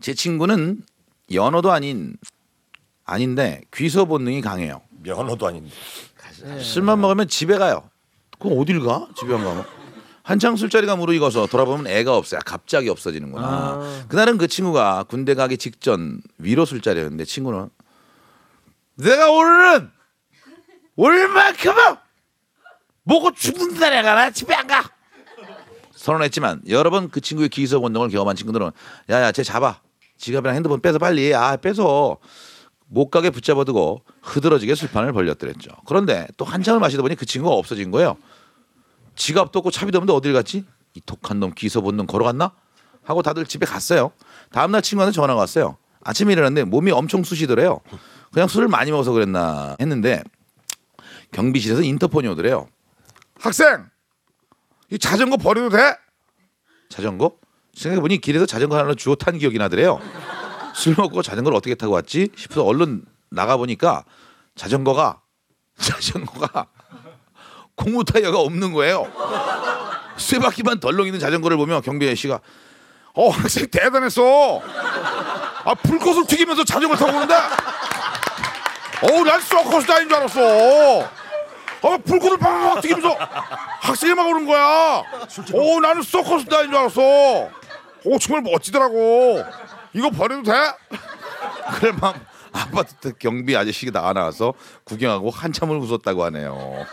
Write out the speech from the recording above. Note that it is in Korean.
제 친구는 연어도 아닌 아닌데 귀소 본능이 강해요. 면허도 아닌데. 술만 먹으면 집에 가요. 그럼 어딜 가? 집에 안 가면? 한창 술자리가 무르익어서 돌아보면 애가 없어요. 갑자기 없어지는구나. 아. 그날은 그 친구가 군대 가기 직전 위로 술자리였는데 친구는 내가 오늘은 올만큼은 먹고 죽는다 내가 나 집에 안 가. 선언했지만 여러 번 그 친구의 기소 본능을 경험한 친구들은 야야 쟤 잡아 지갑이랑 핸드폰 빼서 빨리 아 빼서 못 가게 붙잡아두고 흐드러지게 술판을 벌렸더랬죠. 그런데 또 한창을 마시다 보니 그 친구가 없어진 거예요. 지갑도 없고 차비도 없는데 어딜 갔지? 이 독한 놈 기소 본능 걸어갔나? 하고 다들 집에 갔어요. 다음날 친구한테 전화가 왔어요. 아침에 일어났는데 몸이 엄청 쑤시더래요. 그냥 술을 많이 먹어서 그랬나 했는데 경비실에서 인터폰이 오더래요. 학생, 이 자전거 버려도 돼? 자전거? 생각해보니 길에서 자전거 하나를 주워 탄 기억이 나더래요. 술 먹고 자전거를 어떻게 타고 왔지 싶어서 얼른 나가 보니까 자전거가 자전거가 고무 타이어가 없는 거예요. 쇠 바퀴만 덜렁 있는 자전거를 보며 경비 씨가 어 학생 대단했어. 아 불꽃을 튀기면서 자전거 타고 오는데. 어우 난 서커스 다닌 줄 알았어. 어 불꽃을 팍 튀기면서 학생이 막 오는 거야. 어 나는 서커스 다닌 줄 알았어. 오 정말 멋지더라고. 이거 버려도 돼? 그래 막 아파트 경비 아저씨가 나와 나와서 구경하고 한참을 웃었다고 하네요.